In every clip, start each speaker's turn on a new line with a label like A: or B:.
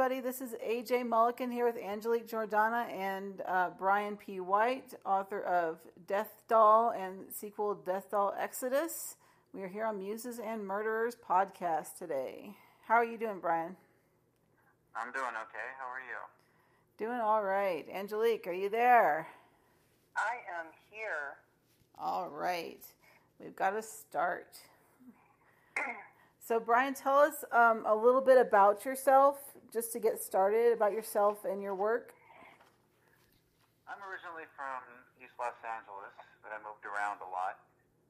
A: everybody. This is AJ Mulliken here with Angelique Jordana and uh, Brian P. White, author of Death Doll and sequel Death Doll Exodus. We are here on Muses and Murderers podcast today. How are you doing, Brian?
B: I'm doing okay. How are you?
A: Doing all right. Angelique, are you there?
C: I am here.
A: All right. We've got to start. So, Brian, tell us um, a little bit about yourself, just to get started, about yourself and your work.
B: I'm originally from East Los Angeles, but I moved around a lot,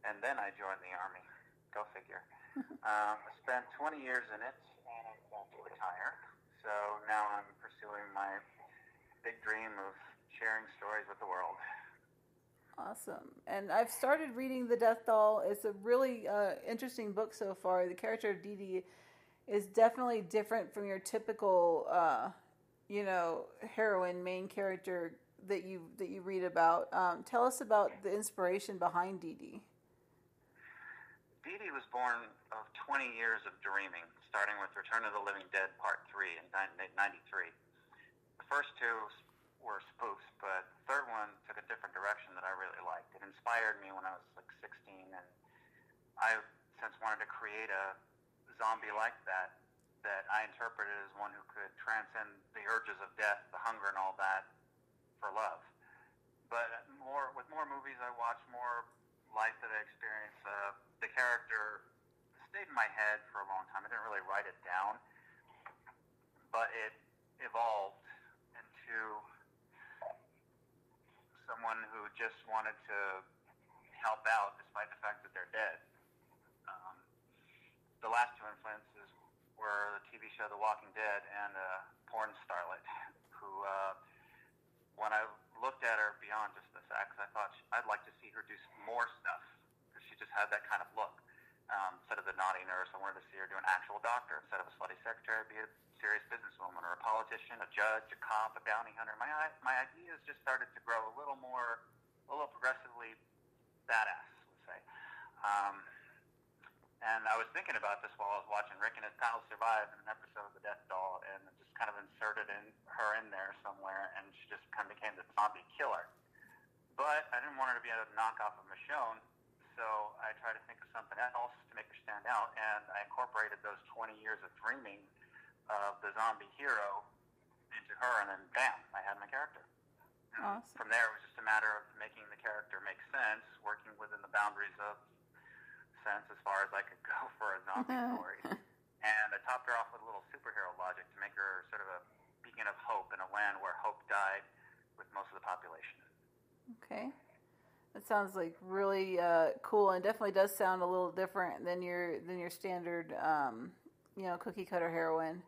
B: and then I joined the Army. Go figure. um, I spent 20 years in it, and I'm about to retire. So now I'm pursuing my big dream of sharing stories with the world.
A: Awesome. And I've started reading The Death Doll. It's a really uh, interesting book so far. The character of Dee Dee is definitely different from your typical, uh, you know, heroine main character that you that you read about. Um, tell us about the inspiration behind Dee Dee.
B: Dee Dee was born of 20 years of dreaming, starting with Return of the Living Dead Part 3 in 1993. The first two were spoofs, but the third one took a different direction that I really liked. It inspired me when I was like 16, and I since wanted to create a zombie like that that I interpreted as one who could transcend the urges of death, the hunger, and all that for love. But more with more movies I watched, more life that I experienced, uh, the character stayed in my head for a long time. I didn't really write it down, but it evolved into someone who just wanted to help out despite the fact that they're dead. The last two influences were the TV show The Walking Dead and a porn starlet who, uh, when I looked at her beyond just the sex, I thought I'd like to see her do more stuff because she just had that kind of look. Um, instead of the naughty nurse, I wanted to see her do an actual doctor. Instead of a slutty secretary, be a serious businesswoman or a politician, a judge, a cop, a bounty hunter. My my ideas just started to grow a little more, a little progressively badass, let's say. Um, and I was thinking about this while I was watching Rick and his pals survive in an episode of The Death Doll, and just kind of inserted in her in there somewhere, and she just kind of became the zombie killer. But I didn't want her to be a knockoff of Michonne, so I tried to think of something else to make her stand out, and I incorporated those 20 years of dreaming of the zombie hero into her, and then bam, I had my character.
A: Awesome.
B: From there, it was just a matter of making the character make sense, working within the boundaries of sense as far as I could go for a zombie story. And I topped her off with a little superhero logic to make her sort of a beacon of hope in a land where hope died with most of the population.
A: Okay. That sounds like really uh, cool, and definitely does sound a little different than your than your standard, um, you know, cookie cutter heroine.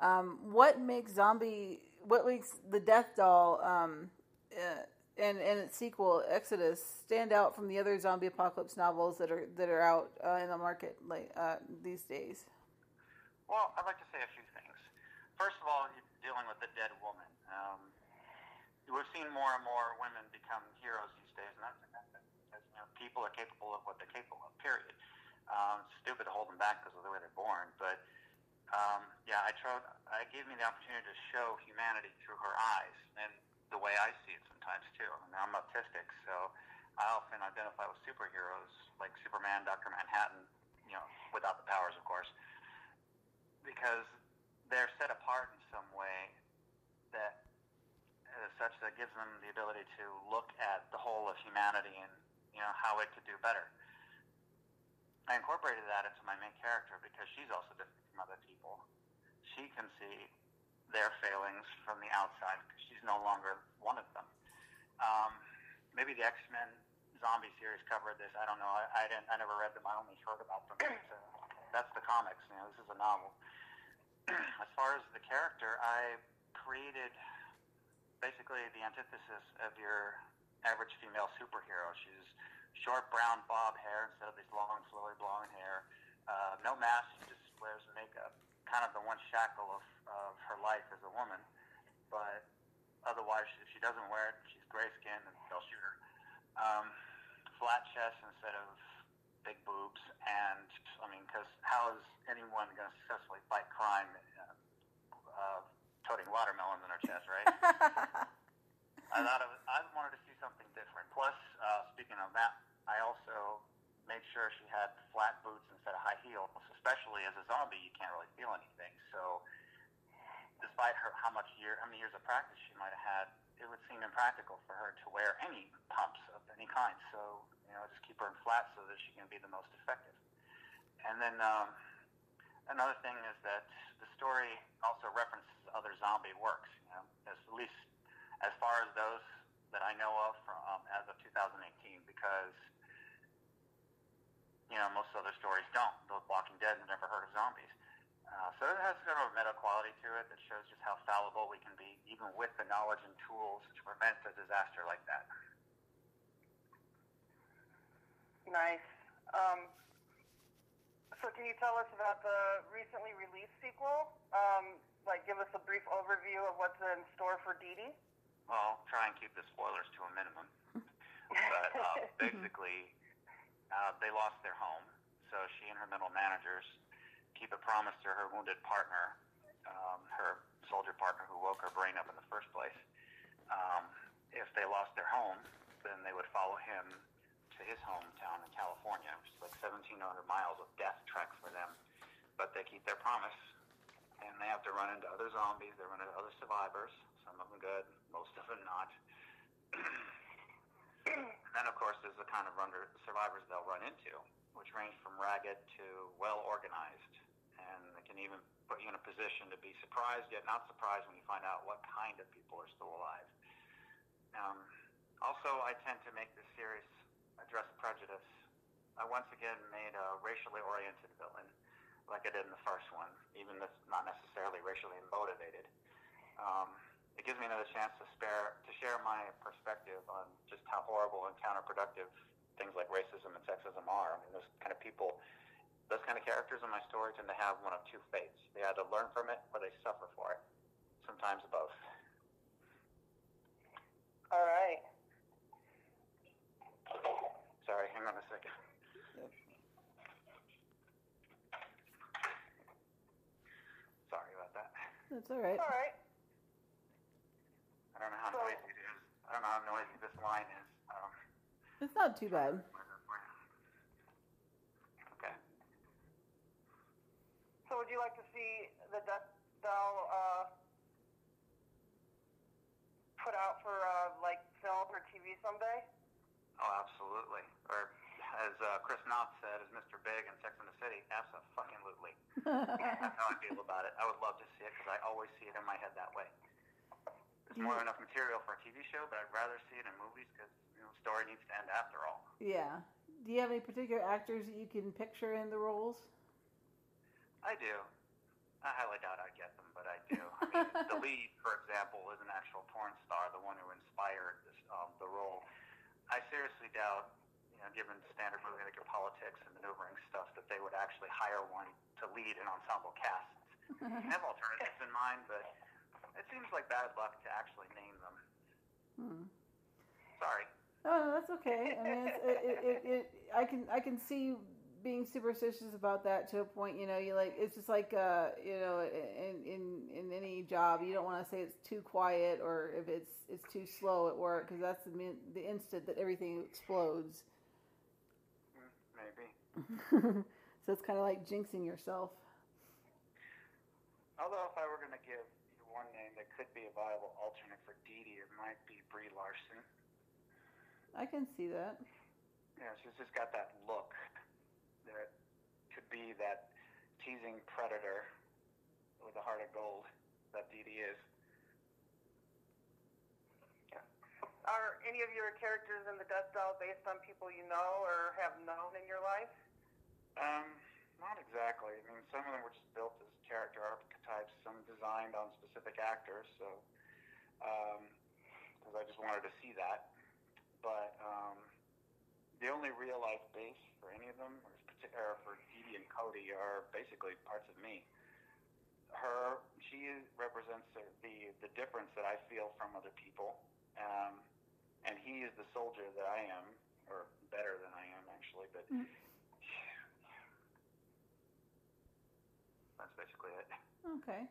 A: Um, what makes zombie? What makes the Death Doll um, uh, and and its sequel Exodus stand out from the other zombie apocalypse novels that are that are out uh, in the market like uh, these days?
B: Well, I'd like to say a few things. First of all, you're dealing with a dead woman. Um, we've seen more and more women become heroes these days, and that's because you know people are capable of what they're capable of. Period. Um, stupid to hold them back because of the way they're born, but um, yeah, I tried. I gave me the opportunity to show humanity through her eyes and the way I see it sometimes too. I mean, I'm autistic, so I often identify with superheroes like Superman, Doctor Manhattan. You know, without the powers, of course, because they're set apart in some way that is such that gives them the ability to look at the whole of humanity and you know how it could do better. I incorporated that into my main character because she's also different from other people. She can see their failings from the outside because she's no longer one of them. Um, maybe the X Men zombie series covered this. I don't know. I, I didn't. I never read them. I only heard about them. So that's the comics. You know, this is a novel. as far as the character, I created basically the antithesis of your average female superhero. She's short brown bob hair instead of these long, flowy blonde hair. Uh, no mask, she just wears makeup. Kind of the one shackle of, of her life as a woman. But otherwise, if she doesn't wear it, she's gray skinned and they'll shoot her. Um, flat chest instead of big boobs. And, I mean, because how is anyone going to successfully fight crime uh, uh, essentially as a zombie, you can't really feel anything. So, despite her how many years of practice she might have had, it would seem impractical for her to wear any pumps of any kind. So, you know, just keep her in flat so that she can be the most effective. And then um, another thing is that the story also references other zombie works. You know, at least as far as those that I know of from um, as of 2018, because you know most other stories don't. The Walking Dead never heard of zombies. Uh, so it has sort of a meta quality to it that shows just how fallible we can be, even with the knowledge and tools to prevent a disaster like that.
C: Nice. Um, so can you tell us about the recently released sequel? Um, like, give us a brief overview of what's in store for Dee Dee.
B: Well, try and keep the spoilers to a minimum. but uh, basically, uh, they lost their home, so she and her middle managers keep a promise to her wounded partner, um, her soldier partner who woke her brain up in the first place. Um, if they lost their home, then they would follow him to his hometown in California, which is like 1,700 miles of death trek for them. But they keep their promise, and they have to run into other zombies. They run into other survivors. Some of them good, most of them not. and then, of course, there's the kind of runner, survivors they'll run into, which range from ragged to well organized can even put you in a position to be surprised yet not surprised when you find out what kind of people are still alive. Um, also, I tend to make this series address prejudice. I once again made a racially oriented villain, like I did in the first one, even if not necessarily racially motivated. Um, it gives me another chance to spare to share my perspective on just how horrible and counterproductive things like racism and sexism are. I mean, those kind of people those kind of characters in my story tend to have one of two fates. They either learn from it or they suffer for it. Sometimes both.
C: All right.
B: Sorry, hang on a second.
A: Yep.
B: Sorry about that.
A: That's all right.
C: All right.
B: I don't know how
C: So-
B: noisy it is. I don't know how noisy this line is. Um,
A: It's not too bad.
B: Okay.
C: So would you like to see the Death Doll uh, put out for uh, like film or TV someday?
B: Oh, absolutely. Or as uh, Chris Noth said, as Mr. Big in Sex and the City, absolutely. That's how I feel about it. I would love to see it because I always see it in my head that way. There's more than enough material for a TV show, but I'd rather see it in movies because you know, the story needs to end after all.
A: yeah. Do you have any particular actors that you can picture in the roles?
B: I do. I highly doubt I'd get them, but I do. I mean, the lead, for example, is an actual porn star, the one who inspired this, um, the role. I seriously doubt, you know, given standard movie maker politics and maneuvering stuff, that they would actually hire one to lead an ensemble cast. I have alternatives in mind, but it seems like bad luck to actually name them.
A: Hmm.
B: Sorry.
A: Oh, no, that's okay. I mean, it, it, it, I can I can see being superstitious about that to a point. You know, you like it's just like uh, you know, in in in any job, you don't want to say it's too quiet or if it's it's too slow at work because that's the min- the instant that everything explodes.
B: Maybe.
A: so it's kind of like jinxing yourself.
B: Although, if I were going to give you one name that could be a viable alternate for Dee Dee, it might be Brie Larson.
A: I can see that.
B: Yeah, she's just got that look that could be that teasing predator with a heart of gold that Dee Dee is.
C: Are any of your characters in the Death Doll based on people you know or have known in your life?
B: Um, not exactly. I mean, some of them were just built as character archetypes, some designed on specific actors, so, because I just wanted to see that. But um, the only real life base for any of them, or partic- for Dee and Cody, are basically parts of me. Her, she represents the, the, the difference that I feel from other people. Um, and he is the soldier that I am, or better than I am, actually, but.
A: Mm.
B: That's basically it.
A: Okay.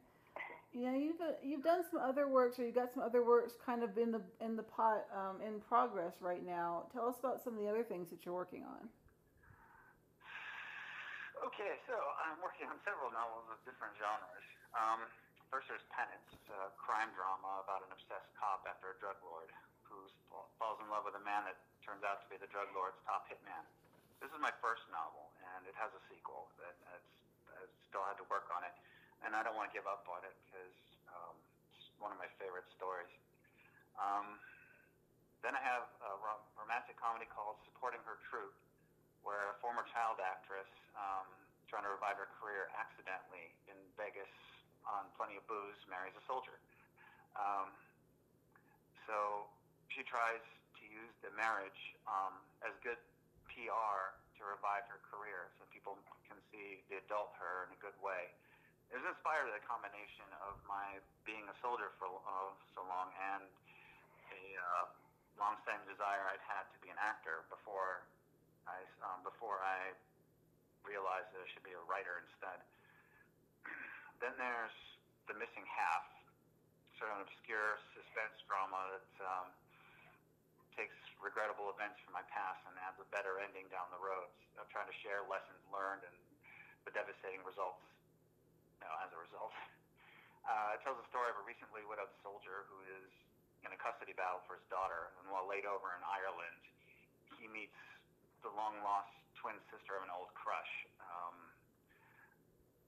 A: Yeah, you've uh, you've done some other works, or you've got some other works kind of in the in the pot um, in progress right now. Tell us about some of the other things that you're working on.
B: Okay, so I'm working on several novels of different genres. Um, first, there's Penance, a crime drama about an obsessed cop after a drug lord who falls in love with a man that turns out to be the drug lord's top hitman. This is my first novel, and it has a sequel. That I still had to work on it, and I don't want to give up on it because um, it's one of my favorite stories. Um, then I have a romantic comedy called Supporting Her Troupe, where a former child actress um, trying to revive her career accidentally in Vegas on plenty of booze marries a soldier. Um, so she tries to use the marriage um, as good PR to revive her career so people can see the adult her in a good way. It was inspired by the combination of my being a soldier for uh, so long and a uh, long-standing desire I'd had to be an actor before I um, before I realized that I should be a writer instead. then there's the missing half, sort of an obscure suspense drama that um, takes regrettable events from my past and adds a better ending down the road. I'm trying to share lessons learned and the devastating results you know, as a result. Uh, it tells the story of a recently widowed soldier who is in a custody battle for his daughter, and while laid over in Ireland, he meets the long lost twin sister of an old crush. Um,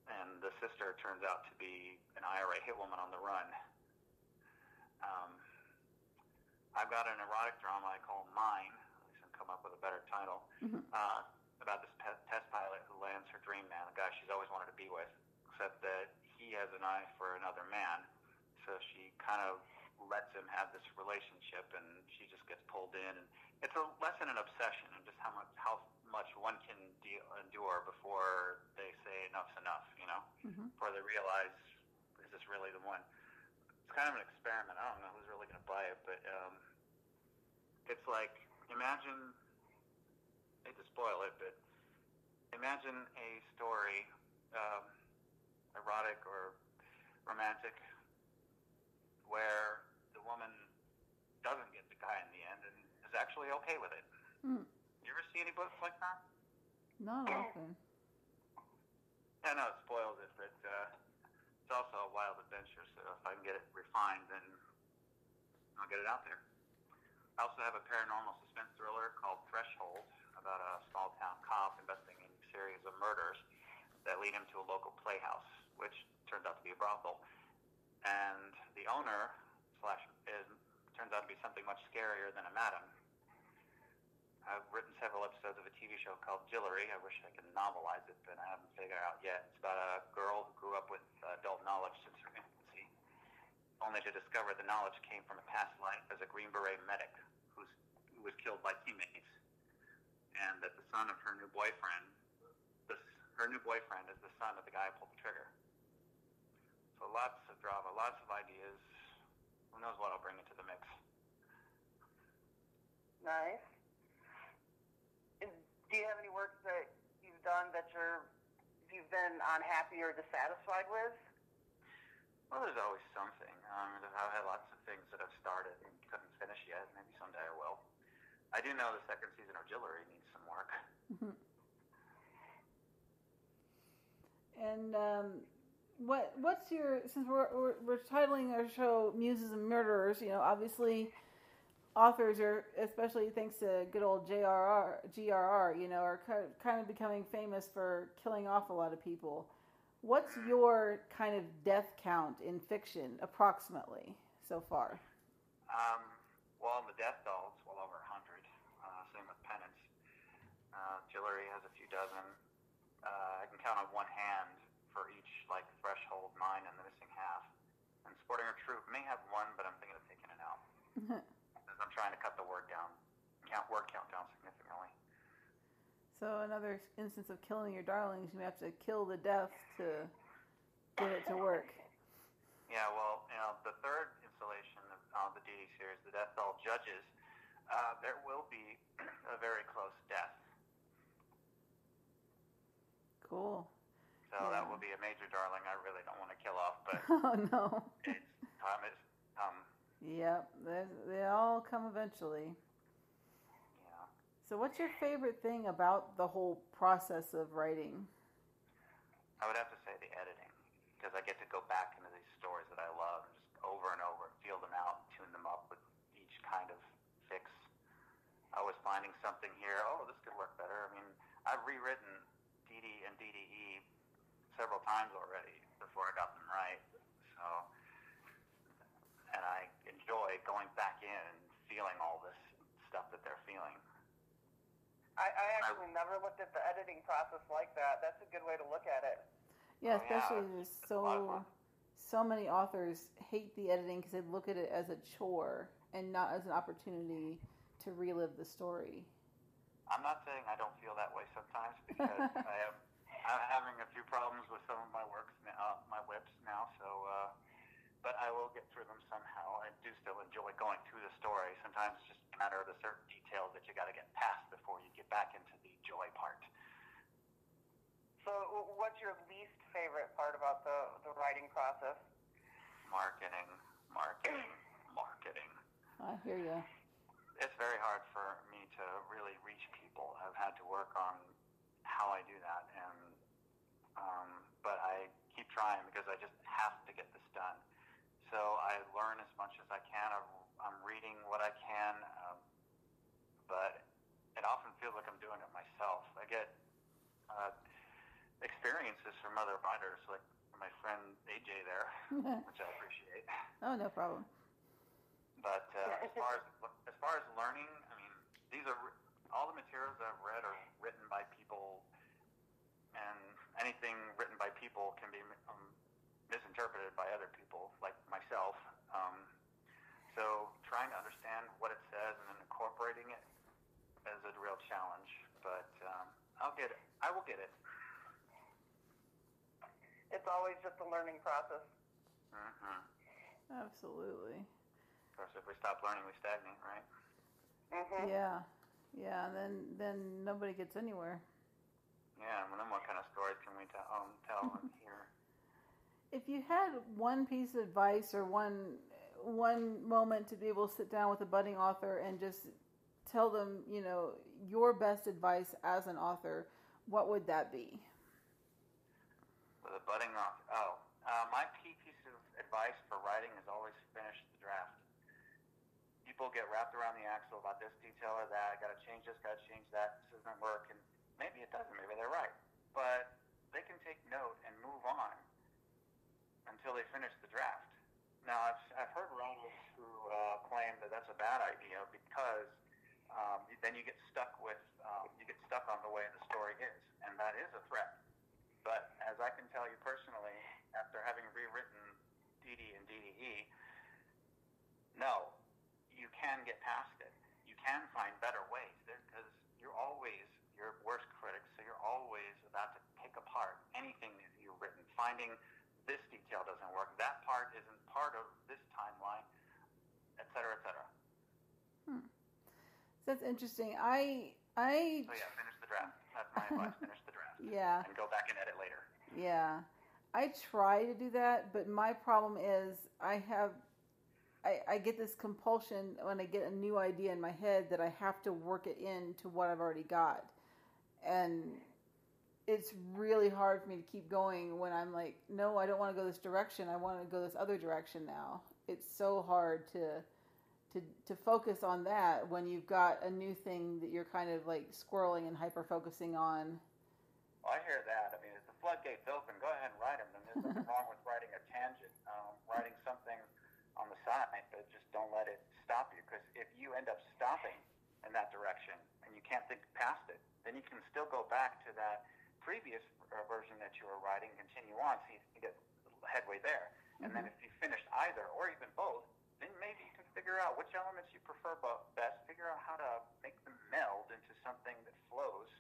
B: and the sister turns out to be an IRA hit woman on the run. Um, I've got an erotic drama I call Mine. At least I've come up with a better title. Mm-hmm. Uh, about this pe- test pilot who lands her dream man, the guy she's always wanted to be with, except that he has an eye for another man. So she kind of lets him have this relationship, and she just gets pulled in. And it's a lesson in obsession and just how much how much one can deal, endure before they say enough's enough. You know, mm-hmm. before they realize is this really the one. It's kind of an experiment. I don't know who's really going to buy it, but um, it's like imagine. I hate to spoil it, but imagine a story, um, erotic or romantic, where woman doesn't get the guy in the end and is actually okay with it. Hmm. You ever see any books like that?
A: Not often.
B: Yeah, no, it spoils it, but uh, it's also a wild adventure. So if I can get it refined, then I'll get it out there. I also have a paranormal suspense thriller called Threshold about a small town cop investigating a series of murders that lead him to a local playhouse, which turns out to be a brothel. And the owner slash is turns out to be something much scarier than a madam. I've written several episodes of a TV show called Jillery. I wish I could novelize it, but I haven't figured out yet. It's about a girl who grew up with adult knowledge since her infancy, only to discover the knowledge came from a past life as a Green Beret medic who's, who was killed by teammates, and that the son of her new boyfriend, this, her new boyfriend is the son of the guy who pulled the trigger. So lots of drama, lots of ideas, who knows what I'll bring into the mix.
C: Nice. And do you have any work that you've done that you're you've been unhappy or dissatisfied with?
B: Well, there's always something. Um, I've had lots of things that I've started and couldn't finish yet. Maybe someday I will. I do know the second season of Jillery needs some work. Mm-hmm.
A: And um, what what's your since we're, we're, we're titling our show "Muses and Murderers"? You know, obviously, authors are, especially thanks to good old JRR, GRR, you know, are kind of becoming famous for killing off a lot of people. What's your kind of death count in fiction, approximately, so far?
B: Um, well, the death dolls, well over a hundred. Uh, same with Penance. Uh, has a few dozen. Uh, I can count on one hand for each like threshold, mine and the missing half. And Supporting Her Troupe may have one, but I'm thinking of taking it out. Because I'm trying to cut the word down, count word count down significantly.
A: So another instance of killing your darlings, you have to kill the death to get it to work.
B: Yeah, well, you know, the third installation of uh, the DD series, the Death Doll Judges, uh, there will be a very close death.
A: Cool.
B: So yeah. that will be a major darling. I really don't want to kill off, but
A: oh no,
B: it's time is come.
A: Yep, they they all come eventually.
B: Yeah.
A: So, what's your favorite thing about the whole process of writing?
B: I would have to say the editing because I get to go back into these stories that I love and just over and over feel them out, tune them up with each kind of fix. I was finding something here. Oh, this could work better. I mean, I've rewritten DD and DDE several times already before I got them right. So, and I enjoy going back in and feeling all this stuff that they're feeling.
C: I, I actually I, never looked at the editing process like that. That's a good way to look at it.
A: Yeah, oh, especially yeah, there's so so many authors hate the editing because they look at it as a chore and not as an opportunity to relive the story.
B: I'm not saying I don't feel that way sometimes because I am I'm having a few problems with some of my works now, my whips now. So, uh, but I will get through them somehow. I do still enjoy going through the story. Sometimes it's just a matter of the certain details that you got to get past before you get back into the joy part.
C: So, what's your least favorite part about the the writing process?
B: Marketing, marketing, marketing.
A: I hear you.
B: It's very hard for me to really reach people. I've had to work on how I do that, and um, but I keep trying because I just have to get this done. So I learn as much as I can. I'm reading what I can, um, but it often feels like I'm doing it myself. I get uh, experiences from other writers, like my friend AJ there, which I appreciate.
A: Oh, no problem.
B: But uh, as far as as far as learning, I mean, these are all the materials I've read are written by people, and anything written by people can be um, misinterpreted by other people, like myself. Um, so trying to understand what it says and then incorporating it is a real challenge. But um, I'll get it. I will get it.
C: It's always just a learning process.
B: Mm-hmm.
A: Absolutely.
B: Of course, if we stop learning, we stagnate, right?
C: Mm-hmm.
A: Yeah. Yeah, and then then nobody gets anywhere.
B: Yeah, and then what kind of stories can we tell, um, tell here?
A: If you had one piece of advice or one one moment to be able to sit down with a budding author and just tell them, you know, your best advice as an author, what would that be?
B: For the budding author, oh, uh, my key piece of advice for writing is always finish the draft people get wrapped around the axle about this detail or that. I got to change this, got to change that. This doesn't work, and maybe it doesn't. Maybe they're right, but they can take note and move on until they finish the draft. Now, I've, I've heard writers who uh, claim that that's a bad idea because um, then you get stuck with um, you get stuck on the way the story is, and that is a threat. But as I can tell you personally, after having rewritten DD and DDE, no, you can get past it. You can find better ways because you're always your worst critic, so you're always about to pick apart anything that you've written, finding this detail doesn't work, that part isn't part of this timeline, et cetera, et cetera.
A: Hmm. That's interesting. I I.
B: So yeah, finish the draft. That's my advice. Finish the draft.
A: Yeah.
B: And go back and edit later.
A: Yeah. I try to do that, but my problem is I have I, I get this compulsion when I get a new idea in my head that I have to work it into what I've already got. And it's really hard for me to keep going when I'm like, no, I don't want to go this direction. I want to go this other direction now. It's so hard to to to focus on that when you've got a new thing that you're kind of like squirreling and hyper focusing on.
B: Well, I hear that. I mean, if the floodgates open, go ahead and write them. And there's nothing wrong with writing a tangent, um, writing something on the side, but just don't let it stop you. Because if you end up stopping in that direction and you can't think past it, then you can still go back to that previous uh, version that you were writing, continue on, so you can get headway there. And mm-hmm. then if you finish either or even both, then maybe you can figure out which elements you prefer best, figure out how to make them meld into something that flows,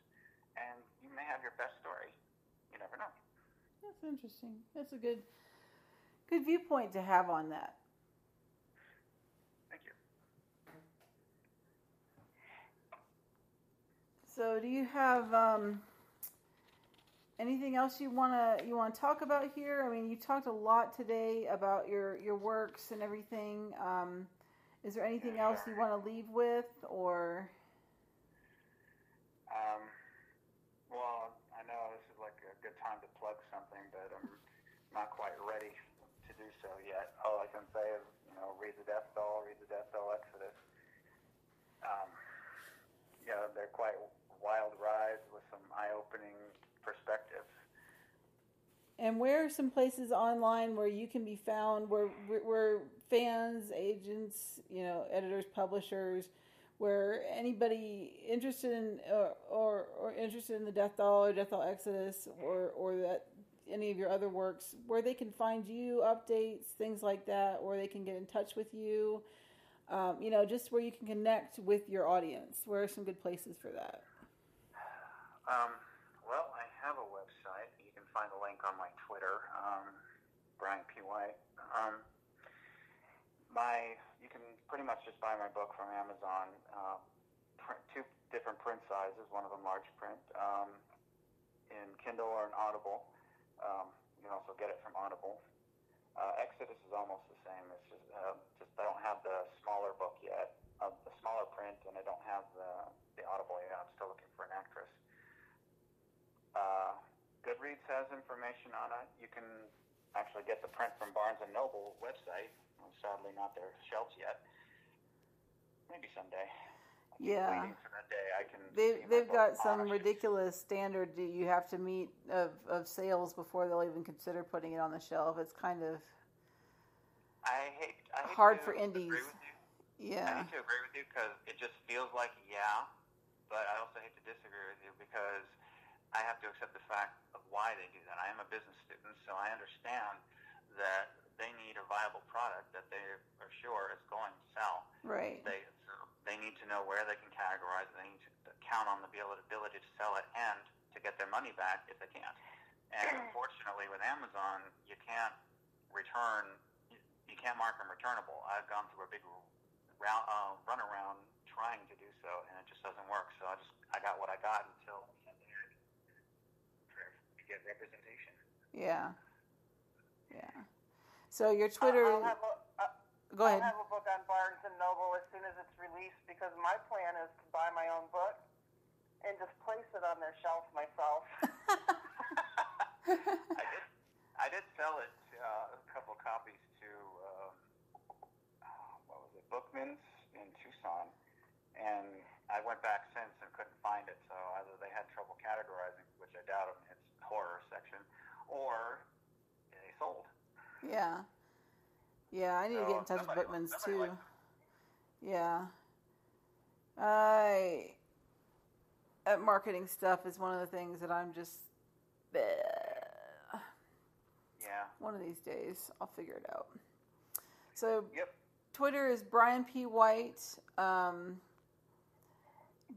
B: and you may have your best story. You never know.
A: That's interesting. That's a good good viewpoint to have on that. Thank you. So, do you have um, anything else you wanna you wanna talk about here? I mean, you talked a lot today about your your works and everything. Um, is there anything else you want to leave with, or?
B: Um, well, I know this is like a good time to plug something, but I'm not quite ready to do so yet. All I can say is, you know, read the Death Doll, read the Death Doll Exodus. Um, yeah, they're quite wild rides with some eye-opening perspectives.
A: And where are some places online where you can be found, where where fans, agents, you know, editors, publishers, where anybody interested in or, or, or interested in the Death Doll or Death Doll Exodus or or that any of your other works, where they can find you, updates, things like that, or they can get in touch with you. Um, you know, just where you can connect with your audience. Where are some good places for that?
B: Um, well, I have a website. You can find the link on my Twitter, um, Brian P. White. Um, my, you can pretty much just buy my book from Amazon. Uh, print, two different print sizes. One of them large print um, in Kindle or in Audible. Um, you can also get it from Audible. Uh, Exodus is almost the same. It's just, uh, just I don't have the smaller book yet, uh, the smaller print, and I don't have the the Audible yet. I'm still looking for an actress. Uh, Goodreads has information on it. You can actually get the print from Barnes and Noble website. Sadly, not their shelves yet. Maybe someday.
A: Yeah.
B: Waiting for that day. I can.
A: They, they've got some ridiculous standard that you have to meet of, of sales before they'll even consider putting it on the shelf. It's kind of
B: I hate. I hate
A: hard for indies.
B: you. I
A: yeah.
B: need to agree with you because it just feels like yeah, but I also hate to disagree with you because I have to accept the fact of why they do that. I am a business student, so I understand that they need a viable product that they are sure is going to sell.
A: Right.
B: They they need to know where they can categorize. it. They need to count on the ability to sell it and to get their money back if they can't. And unfortunately, with Amazon, you can't return. You, can't mark them returnable. I've gone through a big round, uh, run around trying to do so, and it just doesn't work. So I just I got what I got until to get representation.
A: Yeah. Yeah. So your Twitter.
C: I'll have a, uh,
A: go ahead.
C: I'll have a book on Barnes and Noble as soon as it's released because my plan is to buy my own book and just place it on their shelf myself.
B: I did I did sell it uh, a couple of copies to um, what was it Bookman's in Tucson, and I went back since and couldn't find it. So either they had trouble categorizing, which I doubt in its horror section, or they sold.
A: Yeah. Yeah, I need to get in touch with Bookman's too. Yeah. I that marketing stuff is one of the things that I'm just bleh.
B: Yeah.
A: one of these days I'll figure it out. So
B: Yep.
A: Twitter is Brian P White. Um,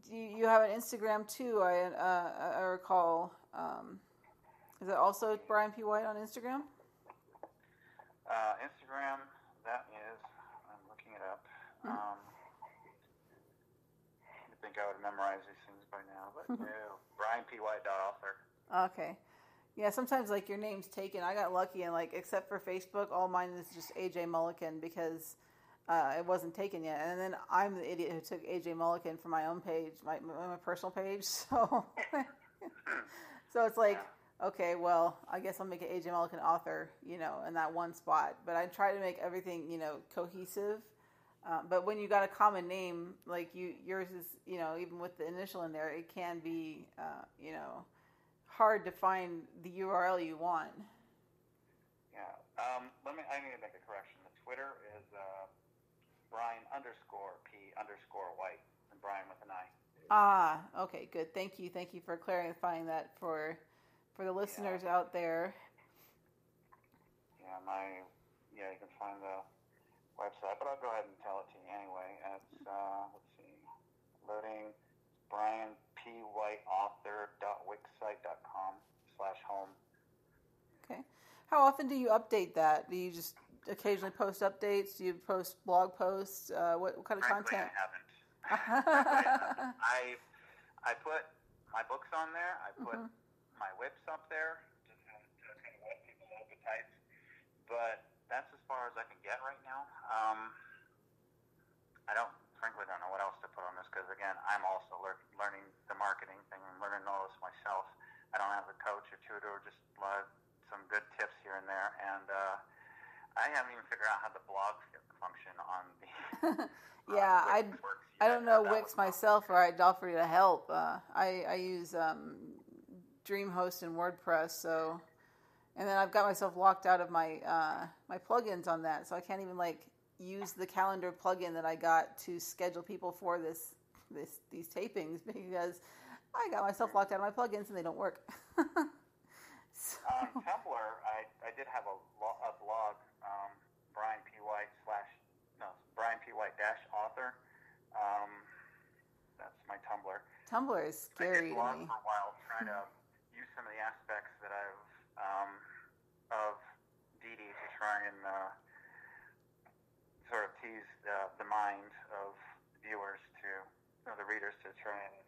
A: do you, you have an Instagram too? I uh, I recall. Um, is it also Brian P White on Instagram?
B: Uh, Instagram. That is. I'm looking it up.
A: Hmm.
B: Um, I think I would memorize these things by now, but no. Brian P. White. Author.
A: Okay. Yeah, sometimes like your name's taken. I got lucky and like except for Facebook, all mine is just AJ Mulligan because uh, it wasn't taken yet. And then I'm the idiot who took AJ Mulligan for my own page, my my personal page. So so it's like okay, well, I guess I'll make an AJ Mulligan author, you know, in that one spot. But I try to make everything, you know, cohesive. Uh, but when you got a common name, like you, yours is, you know, even with the initial in there, it can be, uh, you know, hard to find the URL you want.
B: Yeah. Um, let me. I need to make a correction. The Twitter is uh, Brian underscore P underscore White, and Brian with an I.
A: Ah, okay, good. Thank you, thank you for clarifying that for for the listeners out there.
B: Yeah, my. Yeah, you can find the website, but I'll go ahead and tell it to you anyway. It's uh, let's see, loading. Brian P White Author dot dot com slash home.
A: Okay. How often do you update that? Do you just occasionally post updates? Do you post blog posts? Uh, what, what kind of
B: Frankly,
A: content?
B: I haven't. I I put my books on there. I put
A: Mhm.
B: My whips up there kind of whet people's appetites. But that's as far as I can get right now. Um, I don't, frankly, don't know what else to put on this because again, I'm also lear- learning the marketing thing. I'm learning all this myself. I don't have a coach or tutor, just a lot of, some good tips here and there. And uh, I haven't even figured out how the blog function on the.
A: yeah,
B: uh,
A: I I don't know Wix myself, or I'd offer you to help. Uh, I I use um, DreamHost and WordPress, so and then I've got myself locked out of my uh, my plugins on that, so I can't even like use the calendar plugin that I got to schedule people for this this these tapings because I got myself locked out of my plugins and they don't work. so,
B: on Tumblr, I, I did have a, a blog, um, Brian P. White slash, no, Brian P. White dash author. Um, that's my Tumblr.
A: Tumblr is
B: I
A: scary
B: did
A: to
B: blog for a while, trying to some of the aspects that I've, um, of Dee Dee to try and, uh, sort of tease the, the mind of viewers to, or the readers to try and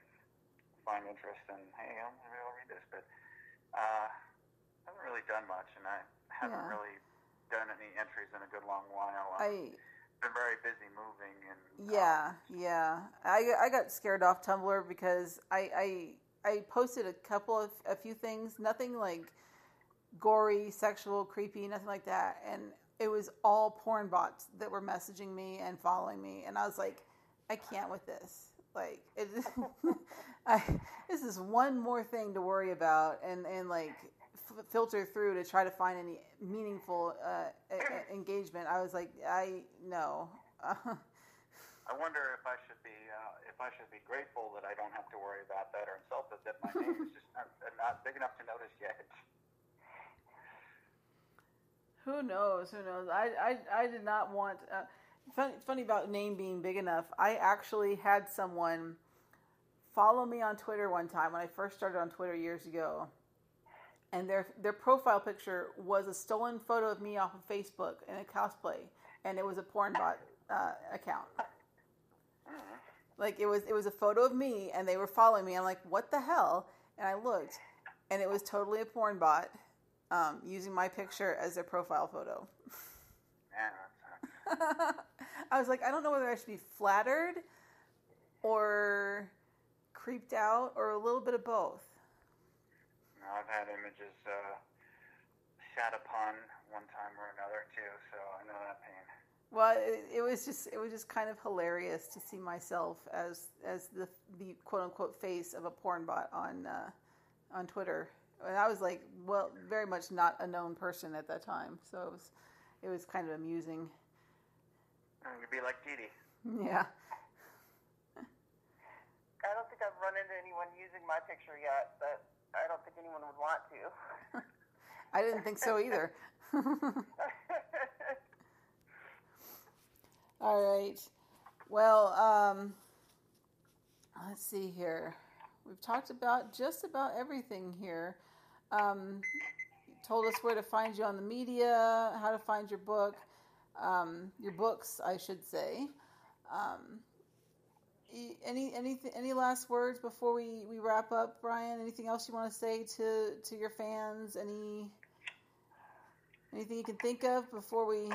B: find interest in, hey, I'll, maybe I'll read this, but, uh, haven't really done much, and I haven't
A: Yeah.
B: really done any entries in a good long while. I've
A: I
B: been very busy moving and um,
A: Yeah, yeah. I, I got scared off Tumblr because I, I I posted a couple of a few things, nothing like gory, sexual, creepy, nothing like that, and it was all porn bots that were messaging me and following me, and I was like, I can't with this. Like it, I this is one more thing to worry about, and and like f- filter through to try to find any meaningful uh, e- e- engagement. I was like, I no.
B: I wonder if I should I should be grateful that I don't have to worry about that, or insulted that my name is just not, not big enough to notice yet.
A: Who knows? Who knows? I, I, I did not want. Uh, funny, funny about name being big enough. I actually had someone follow me on Twitter one time when I first started on Twitter years ago, and their their profile picture was a stolen photo of me off of Facebook in a cosplay, and it was a porn bot uh, account. Like it was it was a photo of me, and they were following me. I'm like, what the hell? And I looked, and it was totally a porn bot um, using my picture as their profile photo. I was like, I don't know whether I should be flattered or creeped out or a little bit of both.
B: I've had images uh, shat upon one time or another too, so I know that pain.
A: Well, it, it was just it was just kind of hilarious to see myself as as the the quote unquote face of a porn bot on uh, on Twitter, and I was like, well, very much not a known person at that time, so it was it was kind of amusing.
B: I'm gonna be like Dee.
A: Yeah.
C: I don't think I've run into anyone using my picture yet, but I don't think anyone would want to.
A: I didn't think so either. All right. Well, um, let's see here. We've talked about just about everything here. Um, told us where to find you on the media, how to find your book, um, your books, I should say. Um, any any any last words before we, we wrap up, Brian? Anything else you want to say to to your fans? Any anything you can think of before we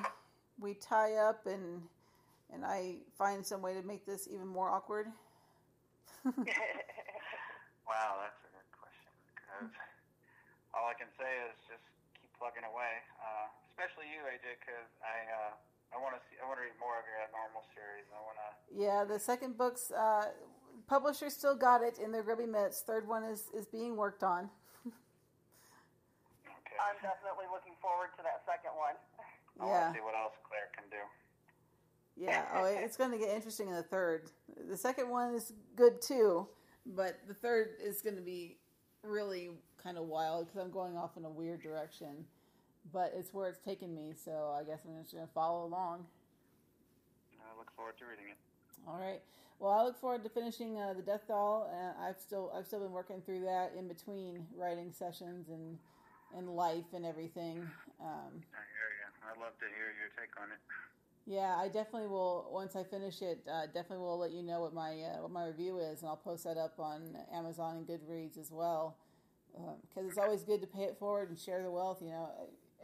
A: we tie up and and I find some way to make this even more awkward?
B: Wow, that's a good question. 'cause all I can say is just keep plugging away, uh, especially you, AJ, because I uh, I want to see I want to read more of your abnormal series. I want to.
A: Yeah, the second book's uh, publisher still got it in their grubby mitts. Third one is is being worked on.
B: Okay.
C: I'm definitely looking forward to that second one.
B: I want
A: Yeah,
B: to see what else Claire can do.
A: Yeah. Oh, it's going to get interesting in the third. The second one is good too, but the third is going to be really kind of wild because I'm going off in a weird direction. But it's where it's taken me, so I guess I'm just going to follow along.
B: I look forward to reading it.
A: All right. Well, I look forward to finishing uh, the Death Doll. Uh, I've still I've still been working through that in between writing sessions and and life and everything. Um,
B: I hear you. I'd love to hear your take on it.
A: Yeah, I definitely will. Once I finish it, uh, definitely will let you know what my uh, what my review is, and I'll post that up on Amazon and Goodreads as well. Because it's always good to pay it forward and share the wealth. You know,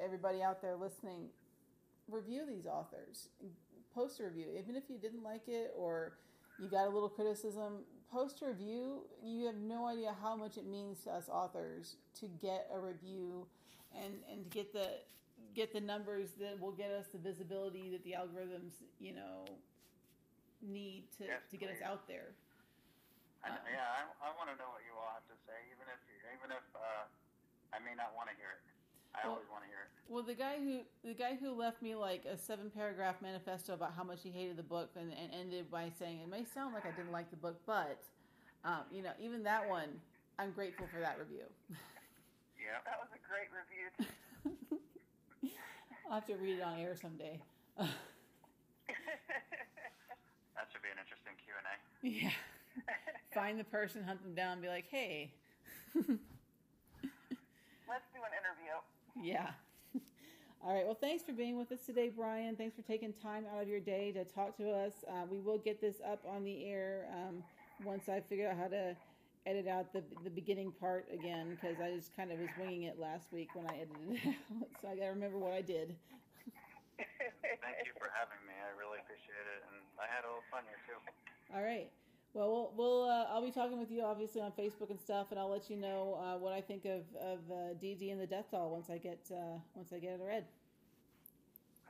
A: everybody out there listening, review these authors, post a review, even if you didn't like it or you got a little criticism, post a review. You have no idea how much it means to us authors to get a review and, and to get the get the numbers that will get us the visibility that the algorithms, you know, need to,
B: Yes,
A: to get us out there.
B: I,
A: Um,
B: yeah, I, I want to know what you all have to say, even if even if uh, I may not want to hear it. I
A: Well-
B: always want to hear it.
A: Well, the guy who the guy who left me like a seven paragraph manifesto about how much he hated the book and, and ended by saying it may sound like I didn't like the book, but um, you know, even that one, I'm grateful for that review.
B: Yeah.
C: That was a great review.
A: I'll have to read it on air someday.
B: That should be an interesting Q and A.
A: yeah, find the person, hunt them down, and be like, hey,
C: Let's do an interview.
A: yeah. All right. Well, thanks for being with us today, Brian. Thanks for taking time out of your day to talk to us. Uh, we will get this up on the air um, once I figure out how to edit out the the beginning part again because I just kind of was winging it last week when I edited it out. So I got to remember what I did.
B: Thank you for having me. I really appreciate it, and I had a little fun here too.
A: All right. Well, we'll, we'll uh, I'll be talking with you obviously on Facebook and stuff, and I'll let you know uh, what I think of of uh, DD and the Death Doll once I get uh, once I get it read.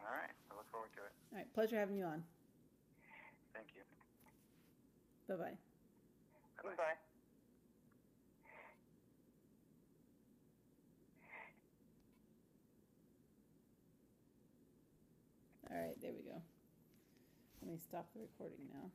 B: All right. I look forward to it.
A: All right. Pleasure having you on.
B: Thank you.
A: Bye bye.
B: Bye-bye.
C: Bye.
A: All right. There we go. Let me stop the recording now.